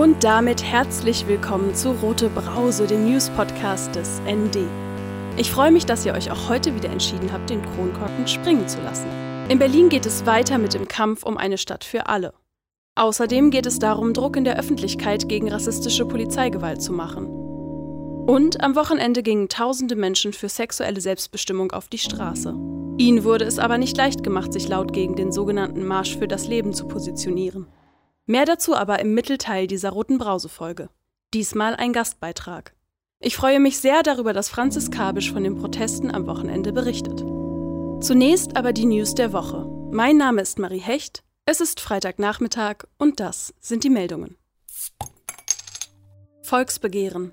Und damit herzlich willkommen zu Rote Brause, dem News-Podcast des ND. Ich freue mich, dass ihr euch auch heute wieder entschieden habt, den Kronkorken springen zu lassen. In Berlin geht es weiter mit dem Kampf um eine Stadt für alle. Außerdem geht es darum, Druck in der Öffentlichkeit gegen rassistische Polizeigewalt zu machen. Und am Wochenende gingen tausende Menschen für sexuelle Selbstbestimmung auf die Straße. Ihnen wurde es aber nicht leicht gemacht, sich laut gegen den sogenannten Marsch für das Leben zu positionieren. Mehr dazu aber im Mittelteil dieser Roten Brause-Folge. Diesmal ein Gastbeitrag. Ich freue mich sehr darüber, dass Franzis Kabisch von den Protesten am Wochenende berichtet. Zunächst aber die News der Woche. Mein Name ist Marie Hecht, es ist Freitagnachmittag und das sind die Meldungen. Volksbegehren.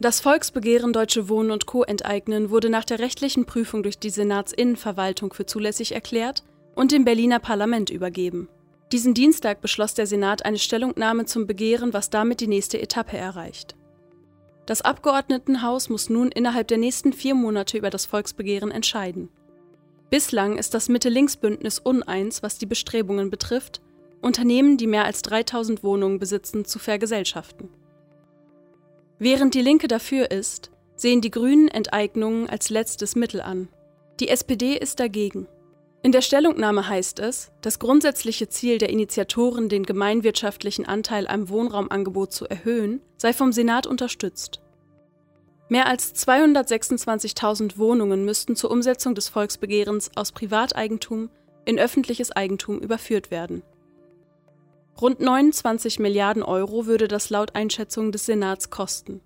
Das Volksbegehren Deutsche Wohnen und Co. enteignen wurde nach der rechtlichen Prüfung durch die Senatsinnenverwaltung für zulässig erklärt und dem Berliner Parlament übergeben. Diesen Dienstag beschloss der Senat eine Stellungnahme zum Begehren, was damit die nächste Etappe erreicht. Das Abgeordnetenhaus muss nun innerhalb der nächsten vier Monate über das Volksbegehren entscheiden. Bislang ist das Mitte-Links-Bündnis uneins, was die Bestrebungen betrifft, Unternehmen, die mehr als 3000 Wohnungen besitzen, zu vergesellschaften. Während die Linke dafür ist, sehen die Grünen Enteignungen als letztes Mittel an. Die SPD ist dagegen. In der Stellungnahme heißt es, das grundsätzliche Ziel der Initiatoren, den gemeinwirtschaftlichen Anteil am Wohnraumangebot zu erhöhen, sei vom Senat unterstützt. Mehr als 226.000 Wohnungen müssten zur Umsetzung des Volksbegehrens aus Privateigentum in öffentliches Eigentum überführt werden. Rund 29 Milliarden Euro würde das laut Einschätzung des Senats kosten.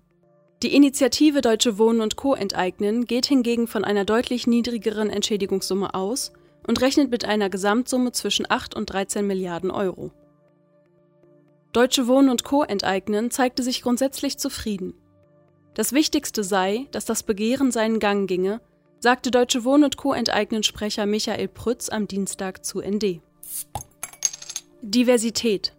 Die Initiative Deutsche Wohnen und Co. enteignen geht hingegen von einer deutlich niedrigeren Entschädigungssumme aus und rechnet mit einer Gesamtsumme zwischen 8 und 13 Milliarden Euro. Deutsche Wohnen und Co. enteignen zeigte sich grundsätzlich zufrieden. Das Wichtigste sei, dass das Begehren seinen Gang ginge, sagte Deutsche Wohnen und Co. enteignen Sprecher Michael Prütz am Dienstag zu ND. Diversität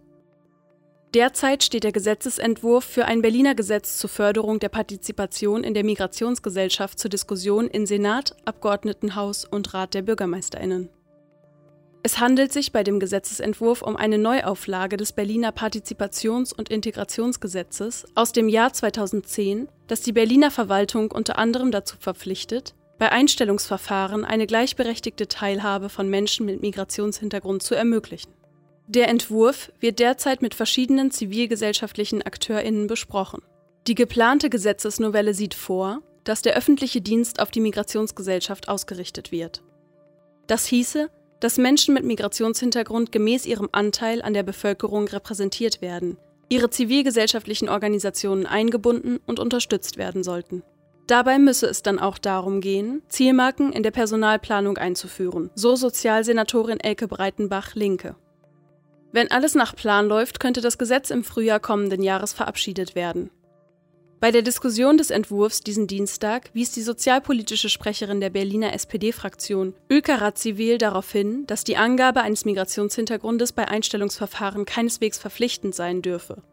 Derzeit steht der Gesetzesentwurf für ein Berliner Gesetz zur Förderung der Partizipation in der Migrationsgesellschaft zur Diskussion in Senat, Abgeordnetenhaus und Rat der Bürgermeisterinnen. Es handelt sich bei dem Gesetzesentwurf um eine Neuauflage des Berliner Partizipations- und Integrationsgesetzes aus dem Jahr 2010, das die Berliner Verwaltung unter anderem dazu verpflichtet, bei Einstellungsverfahren eine gleichberechtigte Teilhabe von Menschen mit Migrationshintergrund zu ermöglichen. Der Entwurf wird derzeit mit verschiedenen zivilgesellschaftlichen Akteurinnen besprochen. Die geplante Gesetzesnovelle sieht vor, dass der öffentliche Dienst auf die Migrationsgesellschaft ausgerichtet wird. Das hieße, dass Menschen mit Migrationshintergrund gemäß ihrem Anteil an der Bevölkerung repräsentiert werden, ihre zivilgesellschaftlichen Organisationen eingebunden und unterstützt werden sollten. Dabei müsse es dann auch darum gehen, Zielmarken in der Personalplanung einzuführen, so Sozialsenatorin Elke Breitenbach Linke. Wenn alles nach Plan läuft, könnte das Gesetz im Frühjahr kommenden Jahres verabschiedet werden. Bei der Diskussion des Entwurfs diesen Dienstag wies die sozialpolitische Sprecherin der Berliner SPD-Fraktion Ülka Radziwill darauf hin, dass die Angabe eines Migrationshintergrundes bei Einstellungsverfahren keineswegs verpflichtend sein dürfe.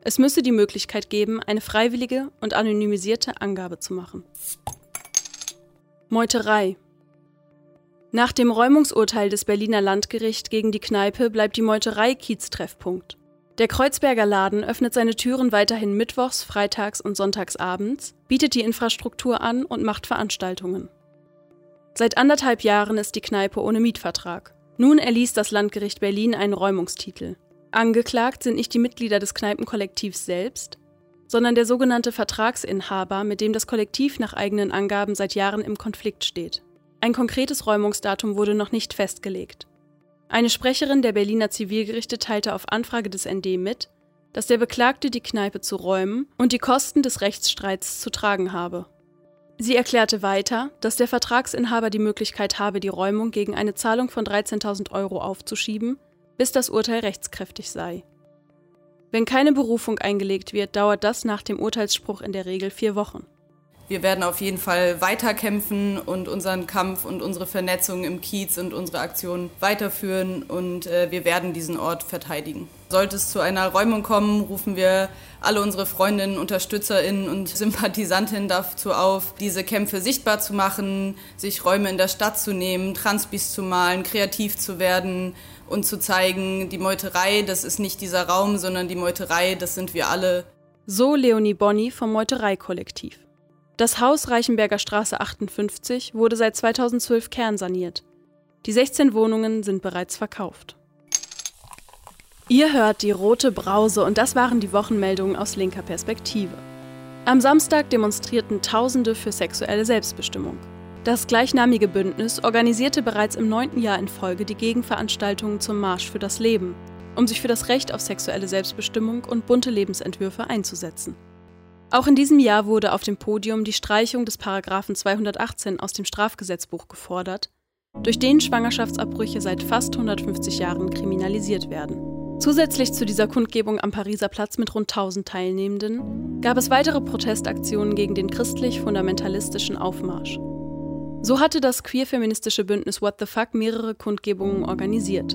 Es müsse die Möglichkeit geben, eine freiwillige und anonymisierte Angabe zu machen. Meuterei nach dem Räumungsurteil des Berliner Landgericht gegen die Kneipe bleibt die Meuterei Kiez-Treffpunkt. Der Kreuzberger Laden öffnet seine Türen weiterhin mittwochs, freitags und sonntags abends, bietet die Infrastruktur an und macht Veranstaltungen. Seit anderthalb Jahren ist die Kneipe ohne Mietvertrag. Nun erließ das Landgericht Berlin einen Räumungstitel. Angeklagt sind nicht die Mitglieder des Kneipenkollektivs selbst, sondern der sogenannte Vertragsinhaber, mit dem das Kollektiv nach eigenen Angaben seit Jahren im Konflikt steht. Ein konkretes Räumungsdatum wurde noch nicht festgelegt. Eine Sprecherin der Berliner Zivilgerichte teilte auf Anfrage des ND mit, dass der Beklagte die Kneipe zu räumen und die Kosten des Rechtsstreits zu tragen habe. Sie erklärte weiter, dass der Vertragsinhaber die Möglichkeit habe, die Räumung gegen eine Zahlung von 13.000 Euro aufzuschieben, bis das Urteil rechtskräftig sei. Wenn keine Berufung eingelegt wird, dauert das nach dem Urteilsspruch in der Regel vier Wochen. Wir werden auf jeden Fall weiterkämpfen und unseren Kampf und unsere Vernetzung im Kiez und unsere Aktionen weiterführen und äh, wir werden diesen Ort verteidigen. Sollte es zu einer Räumung kommen, rufen wir alle unsere Freundinnen, Unterstützerinnen und Sympathisantinnen dazu auf, diese Kämpfe sichtbar zu machen, sich Räume in der Stadt zu nehmen, Transbis zu malen, kreativ zu werden und zu zeigen, die Meuterei, das ist nicht dieser Raum, sondern die Meuterei, das sind wir alle. So Leonie Bonny vom Meuterei-Kollektiv. Das Haus Reichenberger Straße 58 wurde seit 2012 kernsaniert. Die 16 Wohnungen sind bereits verkauft. Ihr hört die rote Brause und das waren die Wochenmeldungen aus linker Perspektive. Am Samstag demonstrierten Tausende für sexuelle Selbstbestimmung. Das gleichnamige Bündnis organisierte bereits im neunten Jahr in Folge die Gegenveranstaltungen zum Marsch für das Leben, um sich für das Recht auf sexuelle Selbstbestimmung und bunte Lebensentwürfe einzusetzen. Auch in diesem Jahr wurde auf dem Podium die Streichung des Paragraphen 218 aus dem Strafgesetzbuch gefordert, durch den Schwangerschaftsabbrüche seit fast 150 Jahren kriminalisiert werden. Zusätzlich zu dieser Kundgebung am Pariser Platz mit rund 1000 Teilnehmenden gab es weitere Protestaktionen gegen den christlich-fundamentalistischen Aufmarsch. So hatte das queer-feministische Bündnis What the Fuck mehrere Kundgebungen organisiert.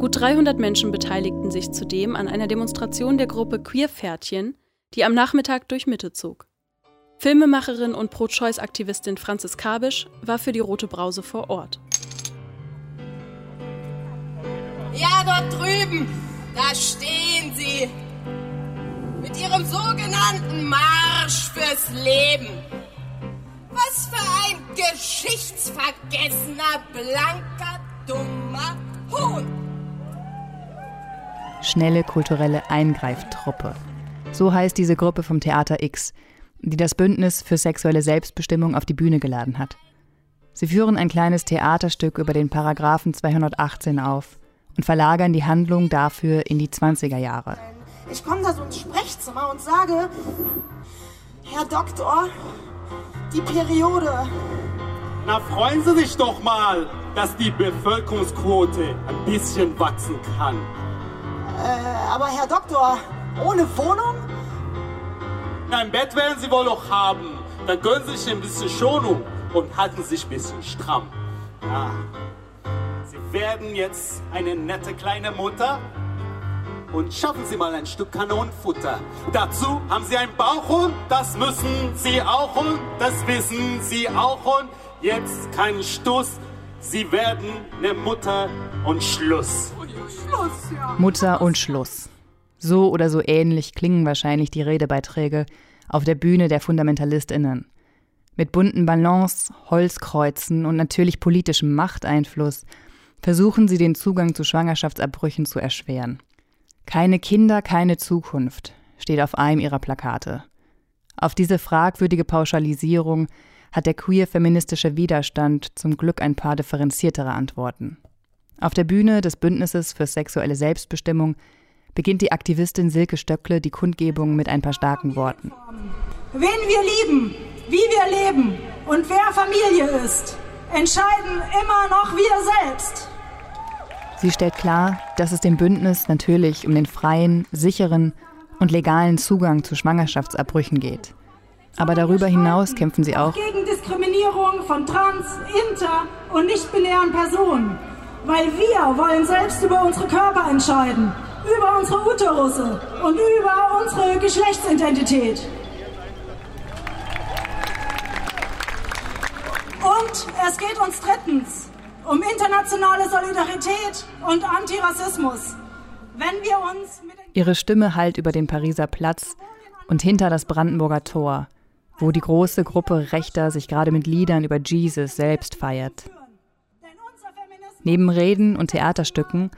Gut 300 Menschen beteiligten sich zudem an einer Demonstration der Gruppe Queer-Pferdchen, die am Nachmittag durch Mitte zog. Filmemacherin und Pro-Choice-Aktivistin Franzis Kabisch war für die Rote Brause vor Ort. Ja, dort drüben, da stehen sie. Mit ihrem sogenannten Marsch fürs Leben. Was für ein geschichtsvergessener, blanker, dummer Hohn. Schnelle kulturelle Eingreiftruppe. So heißt diese Gruppe vom Theater X, die das Bündnis für sexuelle Selbstbestimmung auf die Bühne geladen hat. Sie führen ein kleines Theaterstück über den Paragraphen 218 auf und verlagern die Handlung dafür in die 20er Jahre. Ich komme da so ins Sprechzimmer und sage, Herr Doktor, die Periode. Na freuen Sie sich doch mal, dass die Bevölkerungsquote ein bisschen wachsen kann. Äh, aber Herr Doktor, ohne Wohnung? Ein Bett werden Sie wohl noch haben. Dann gönnen Sie sich ein bisschen Schonung und halten sich ein bisschen stramm. Ja werden jetzt eine nette kleine Mutter und schaffen Sie mal ein Stück Kanonenfutter. Dazu haben Sie einen Bauch und das müssen Sie auch und das wissen Sie auch und jetzt kein Stuss. Sie werden eine Mutter und Schluss. Schluss ja. Mutter und Schluss. So oder so ähnlich klingen wahrscheinlich die Redebeiträge auf der Bühne der FundamentalistInnen. Mit bunten Ballons, Holzkreuzen und natürlich politischem Machteinfluss versuchen sie den Zugang zu Schwangerschaftsabbrüchen zu erschweren. Keine Kinder, keine Zukunft steht auf einem ihrer Plakate. Auf diese fragwürdige Pauschalisierung hat der queer-feministische Widerstand zum Glück ein paar differenziertere Antworten. Auf der Bühne des Bündnisses für sexuelle Selbstbestimmung beginnt die Aktivistin Silke Stöckle die Kundgebung mit ein paar starken Worten. Wen wir lieben, wie wir leben und wer Familie ist, entscheiden immer noch wir selbst. Sie stellt klar, dass es dem Bündnis natürlich um den freien, sicheren und legalen Zugang zu Schwangerschaftsabbrüchen geht. Aber darüber hinaus kämpfen sie auch gegen Diskriminierung von trans, inter und nicht-binären Personen. Weil wir wollen selbst über unsere Körper entscheiden, über unsere Uterusse und über unsere Geschlechtsidentität. Und es geht uns drittens um internationale Solidarität und Antirassismus. Wenn wir uns Ihre Stimme hallt über den Pariser Platz und hinter das Brandenburger Tor, wo die große Gruppe Rechter sich gerade mit Liedern über Jesus selbst feiert. Neben Reden und Theaterstücken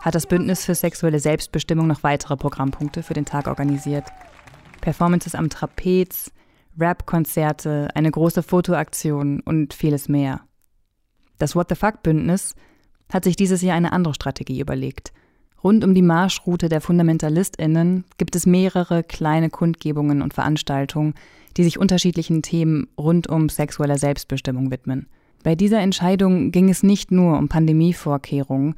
hat das Bündnis für sexuelle Selbstbestimmung noch weitere Programmpunkte für den Tag organisiert. Performances am Trapez, Rap-Konzerte, eine große Fotoaktion und vieles mehr. Das What the Fuck Bündnis hat sich dieses Jahr eine andere Strategie überlegt. Rund um die Marschroute der FundamentalistInnen gibt es mehrere kleine Kundgebungen und Veranstaltungen, die sich unterschiedlichen Themen rund um sexuelle Selbstbestimmung widmen. Bei dieser Entscheidung ging es nicht nur um Pandemievorkehrungen,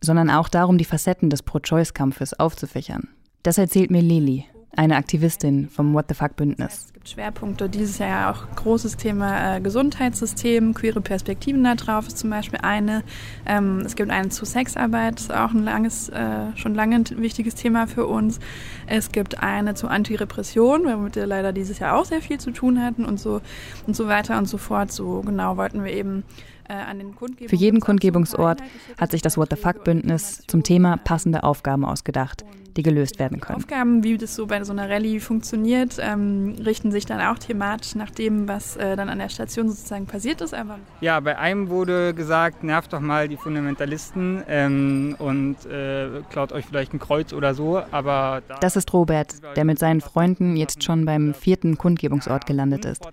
sondern auch darum, die Facetten des Pro-Choice-Kampfes aufzufächern. Das erzählt mir Lili, eine Aktivistin vom What the Fuck Bündnis. Es gibt Schwerpunkte, dieses Jahr ja auch großes Thema äh, Gesundheitssystem, queere Perspektiven da drauf ist zum Beispiel eine. Ähm, es gibt eine zu Sexarbeit, auch ein langes, äh, schon lange ein wichtiges Thema für uns. Es gibt eine zu Antirepression, womit wir leider dieses Jahr auch sehr viel zu tun hatten und so und so weiter und so fort. So genau wollten wir eben äh, für jeden Kundgebungsort hat sich das What the Fuck Bündnis zum Thema passende Aufgaben ausgedacht, die gelöst werden können. Aufgaben, wie das so bei so einer Rallye funktioniert, ähm, richten sich dann auch thematisch nach dem, was äh, dann an der Station sozusagen passiert ist. Aber ja, bei einem wurde gesagt, nervt doch mal die Fundamentalisten ähm, und äh, klaut euch vielleicht ein Kreuz oder so. Aber da das ist Robert, der mit seinen Freunden jetzt schon beim vierten Kundgebungsort gelandet ist.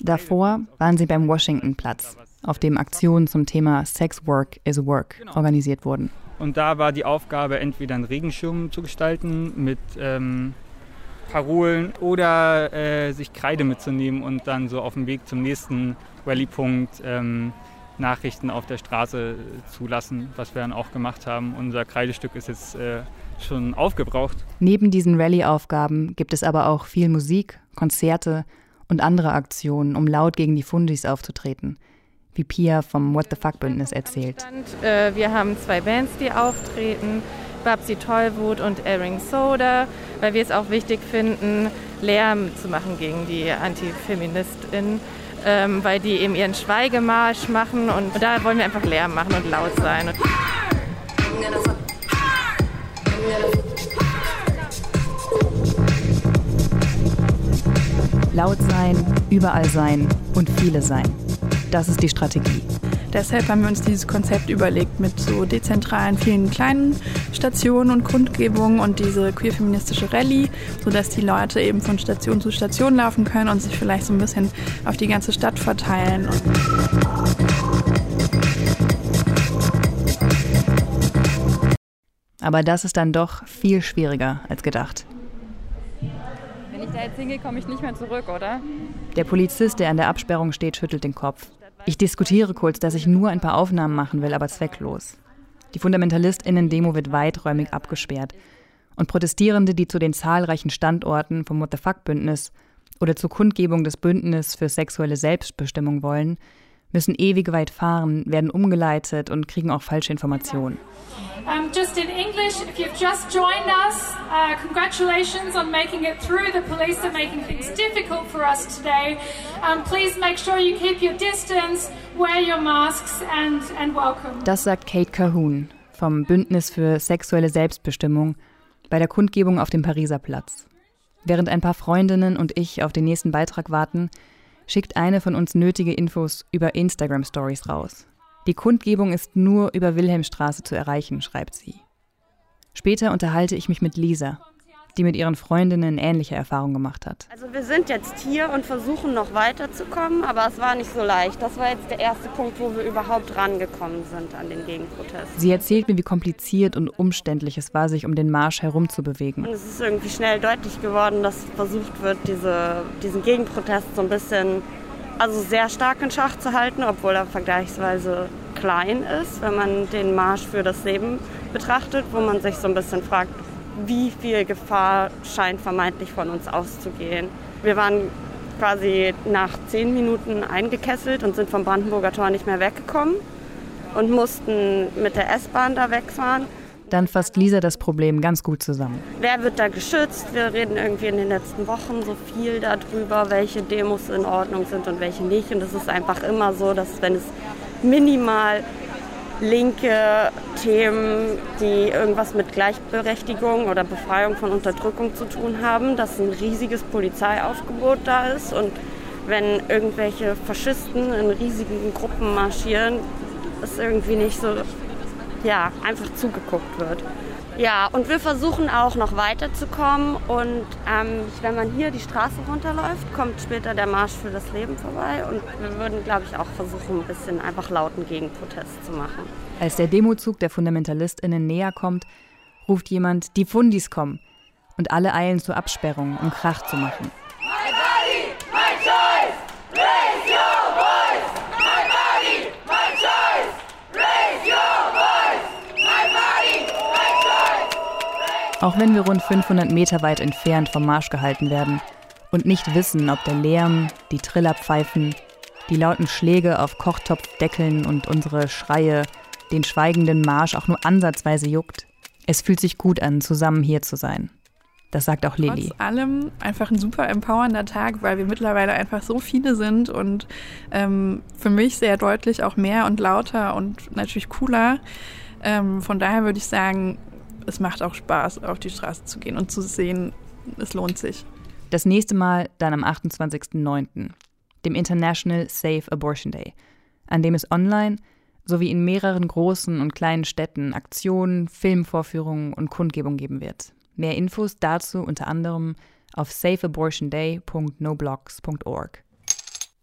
Davor waren sie beim Washington-Platz auf dem Aktionen zum Thema Sex Work is Work genau. organisiert wurden. Und da war die Aufgabe, entweder einen Regenschirm zu gestalten mit ähm, Parolen oder äh, sich Kreide mitzunehmen und dann so auf dem Weg zum nächsten Rallypunkt ähm, Nachrichten auf der Straße zu lassen, was wir dann auch gemacht haben. Unser Kreidestück ist jetzt äh, schon aufgebraucht. Neben diesen Rallye-Aufgaben gibt es aber auch viel Musik, Konzerte und andere Aktionen, um laut gegen die Fundis aufzutreten wie Pia vom What the Fuck Bündnis erzählt. Äh, wir haben zwei Bands, die auftreten, Babsi Tollwut und Airing Soda, weil wir es auch wichtig finden, Lärm zu machen gegen die Antifeministinnen, ähm, weil die eben ihren Schweigemarsch machen und da wollen wir einfach Lärm machen und laut sein. Laut sein, überall sein und viele sein. Das ist die Strategie. Deshalb haben wir uns dieses Konzept überlegt mit so dezentralen, vielen kleinen Stationen und Kundgebungen und diese queer-feministische Rallye, sodass die Leute eben von Station zu Station laufen können und sich vielleicht so ein bisschen auf die ganze Stadt verteilen. Aber das ist dann doch viel schwieriger als gedacht. Wenn ich da jetzt hingehe, komme ich nicht mehr zurück, oder? Der Polizist, der an der Absperrung steht, schüttelt den Kopf. Ich diskutiere kurz, dass ich nur ein paar Aufnahmen machen will, aber zwecklos. Die FundamentalistInnen-Demo wird weiträumig abgesperrt. Und Protestierende, die zu den zahlreichen Standorten vom What the Fuck-Bündnis oder zur Kundgebung des Bündnis für sexuelle Selbstbestimmung wollen, müssen ewig weit fahren, werden umgeleitet und kriegen auch falsche Informationen. Um, just in English, if you've just joined us, uh, congratulations on making it through. The police are making things difficult for us today. Um, please make sure you keep your distance, wear your masks and, and welcome. Das sagt Kate Cahoon vom Bündnis für sexuelle Selbstbestimmung bei der Kundgebung auf dem Pariser Platz. Während ein paar Freundinnen und ich auf den nächsten Beitrag warten, schickt eine von uns nötige Infos über Instagram Stories raus. Die Kundgebung ist nur über Wilhelmstraße zu erreichen, schreibt sie. Später unterhalte ich mich mit Lisa, die mit ihren Freundinnen ähnliche Erfahrungen gemacht hat. Also wir sind jetzt hier und versuchen noch weiterzukommen, aber es war nicht so leicht. Das war jetzt der erste Punkt, wo wir überhaupt rangekommen sind an den Gegenprotest. Sie erzählt mir, wie kompliziert und umständlich es war, sich um den Marsch herumzubewegen. Und es ist irgendwie schnell deutlich geworden, dass versucht wird, diese, diesen Gegenprotest so ein bisschen also sehr stark in Schach zu halten, obwohl er vergleichsweise klein ist, wenn man den Marsch für das Leben betrachtet, wo man sich so ein bisschen fragt, wie viel Gefahr scheint vermeintlich von uns auszugehen. Wir waren quasi nach zehn Minuten eingekesselt und sind vom Brandenburger Tor nicht mehr weggekommen und mussten mit der S-Bahn da wegfahren. Dann fasst Lisa das Problem ganz gut zusammen. Wer wird da geschützt? Wir reden irgendwie in den letzten Wochen so viel darüber, welche Demos in Ordnung sind und welche nicht. Und es ist einfach immer so, dass wenn es minimal linke Themen, die irgendwas mit Gleichberechtigung oder Befreiung von Unterdrückung zu tun haben, dass ein riesiges Polizeiaufgebot da ist und wenn irgendwelche Faschisten in riesigen Gruppen marschieren, ist irgendwie nicht so ja, einfach zugeguckt wird. Ja, und wir versuchen auch noch weiterzukommen. Und ähm, wenn man hier die Straße runterläuft, kommt später der Marsch für das Leben vorbei. Und wir würden, glaube ich, auch versuchen, ein bisschen einfach lauten Gegenprotest zu machen. Als der Demozug der FundamentalistInnen näher kommt, ruft jemand, die Fundis kommen. Und alle eilen zur Absperrung, um Krach zu machen. Auch wenn wir rund 500 Meter weit entfernt vom Marsch gehalten werden und nicht wissen, ob der Lärm, die Trillerpfeifen, die lauten Schläge auf Kochtopfdeckeln und unsere Schreie den schweigenden Marsch auch nur ansatzweise juckt. Es fühlt sich gut an, zusammen hier zu sein. Das sagt auch Lilly. Trotz allem einfach ein super empowernder Tag, weil wir mittlerweile einfach so viele sind und ähm, für mich sehr deutlich auch mehr und lauter und natürlich cooler. Ähm, von daher würde ich sagen, es macht auch Spaß, auf die Straße zu gehen und zu sehen, es lohnt sich. Das nächste Mal dann am 28.09., dem International Safe Abortion Day, an dem es online sowie in mehreren großen und kleinen Städten Aktionen, Filmvorführungen und Kundgebungen geben wird. Mehr Infos dazu unter anderem auf safeabortionday.noblogs.org.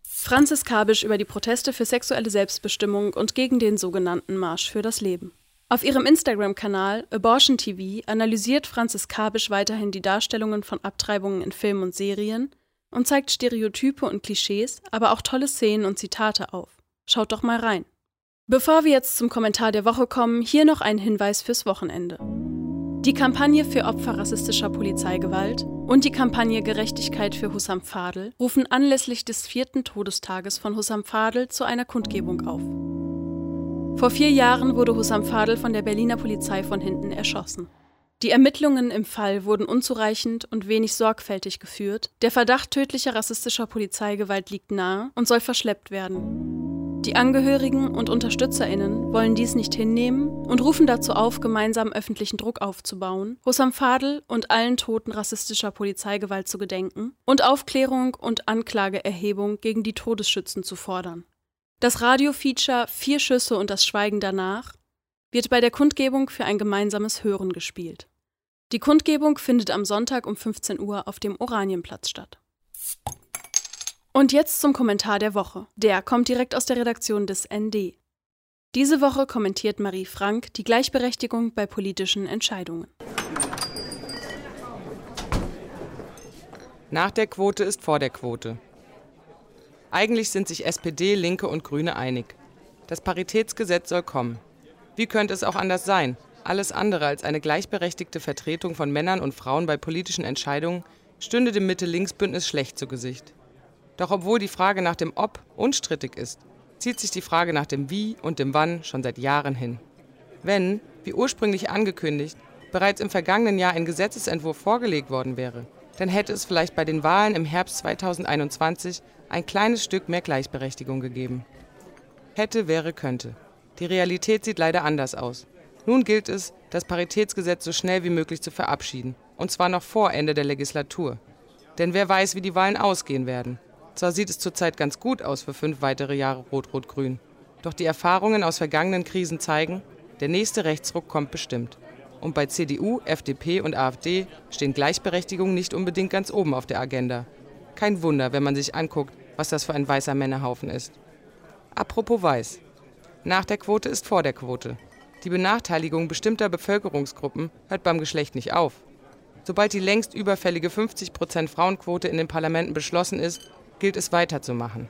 Franzis Kabisch über die Proteste für sexuelle Selbstbestimmung und gegen den sogenannten Marsch für das Leben. Auf ihrem Instagram-Kanal Abortion TV analysiert Franzis Kabisch weiterhin die Darstellungen von Abtreibungen in Filmen und Serien und zeigt Stereotype und Klischees, aber auch tolle Szenen und Zitate auf. Schaut doch mal rein. Bevor wir jetzt zum Kommentar der Woche kommen, hier noch ein Hinweis fürs Wochenende. Die Kampagne für Opfer rassistischer Polizeigewalt und die Kampagne Gerechtigkeit für Hussam Fadel rufen anlässlich des vierten Todestages von Hussam Fadel zu einer Kundgebung auf. Vor vier Jahren wurde Hussam Fadel von der Berliner Polizei von hinten erschossen. Die Ermittlungen im Fall wurden unzureichend und wenig sorgfältig geführt. Der Verdacht tödlicher rassistischer Polizeigewalt liegt nahe und soll verschleppt werden. Die Angehörigen und Unterstützerinnen wollen dies nicht hinnehmen und rufen dazu auf, gemeinsam öffentlichen Druck aufzubauen, Hussam Fadel und allen Toten rassistischer Polizeigewalt zu gedenken und Aufklärung und Anklageerhebung gegen die Todesschützen zu fordern. Das Radiofeature Vier Schüsse und das Schweigen danach wird bei der Kundgebung für ein gemeinsames Hören gespielt. Die Kundgebung findet am Sonntag um 15 Uhr auf dem Oranienplatz statt. Und jetzt zum Kommentar der Woche. Der kommt direkt aus der Redaktion des ND. Diese Woche kommentiert Marie Frank die Gleichberechtigung bei politischen Entscheidungen. Nach der Quote ist vor der Quote. Eigentlich sind sich SPD, Linke und Grüne einig. Das Paritätsgesetz soll kommen. Wie könnte es auch anders sein? Alles andere als eine gleichberechtigte Vertretung von Männern und Frauen bei politischen Entscheidungen stünde dem Mitte-Links-Bündnis schlecht zu Gesicht. Doch obwohl die Frage nach dem Ob unstrittig ist, zieht sich die Frage nach dem Wie und dem Wann schon seit Jahren hin. Wenn, wie ursprünglich angekündigt, bereits im vergangenen Jahr ein Gesetzesentwurf vorgelegt worden wäre, dann hätte es vielleicht bei den Wahlen im Herbst 2021 ein kleines Stück mehr Gleichberechtigung gegeben. Hätte, wäre, könnte. Die Realität sieht leider anders aus. Nun gilt es, das Paritätsgesetz so schnell wie möglich zu verabschieden, und zwar noch vor Ende der Legislatur. Denn wer weiß, wie die Wahlen ausgehen werden. Zwar sieht es zurzeit ganz gut aus für fünf weitere Jahre Rot-Rot-Grün, doch die Erfahrungen aus vergangenen Krisen zeigen, der nächste Rechtsruck kommt bestimmt. Und bei CDU, FDP und AfD stehen Gleichberechtigung nicht unbedingt ganz oben auf der Agenda. Kein Wunder, wenn man sich anguckt, was das für ein weißer Männerhaufen ist. Apropos weiß. Nach der Quote ist vor der Quote. Die Benachteiligung bestimmter Bevölkerungsgruppen hört beim Geschlecht nicht auf. Sobald die längst überfällige 50% Frauenquote in den Parlamenten beschlossen ist, gilt es weiterzumachen.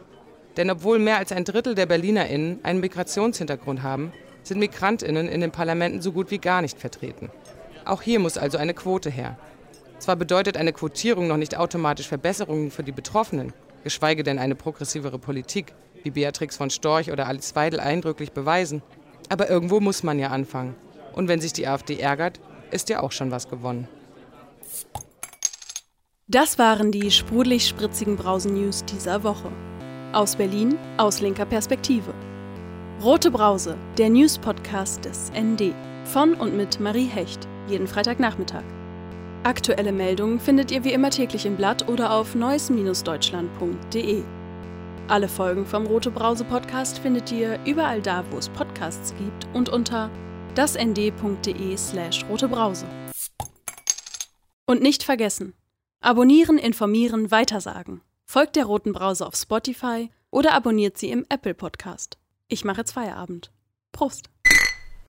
Denn obwohl mehr als ein Drittel der BerlinerInnen einen Migrationshintergrund haben, sind MigrantInnen in den Parlamenten so gut wie gar nicht vertreten. Auch hier muss also eine Quote her. Zwar bedeutet eine Quotierung noch nicht automatisch Verbesserungen für die Betroffenen, geschweige denn eine progressivere Politik, wie Beatrix von Storch oder Alice Weidel eindrücklich beweisen, aber irgendwo muss man ja anfangen. Und wenn sich die AfD ärgert, ist ja auch schon was gewonnen. Das waren die sprudelig-spritzigen Brausen-News dieser Woche. Aus Berlin, aus linker Perspektive. Rote Brause, der News-Podcast des ND. Von und mit Marie Hecht, jeden Freitagnachmittag. Aktuelle Meldungen findet ihr wie immer täglich im Blatt oder auf neues-deutschland.de. Alle Folgen vom Rote Brause Podcast findet ihr überall da, wo es Podcasts gibt und unter dasnd.de/slash rotebrause. Und nicht vergessen: Abonnieren, informieren, weitersagen. Folgt der Roten Brause auf Spotify oder abonniert sie im Apple Podcast. Ich mache jetzt Feierabend. Prost!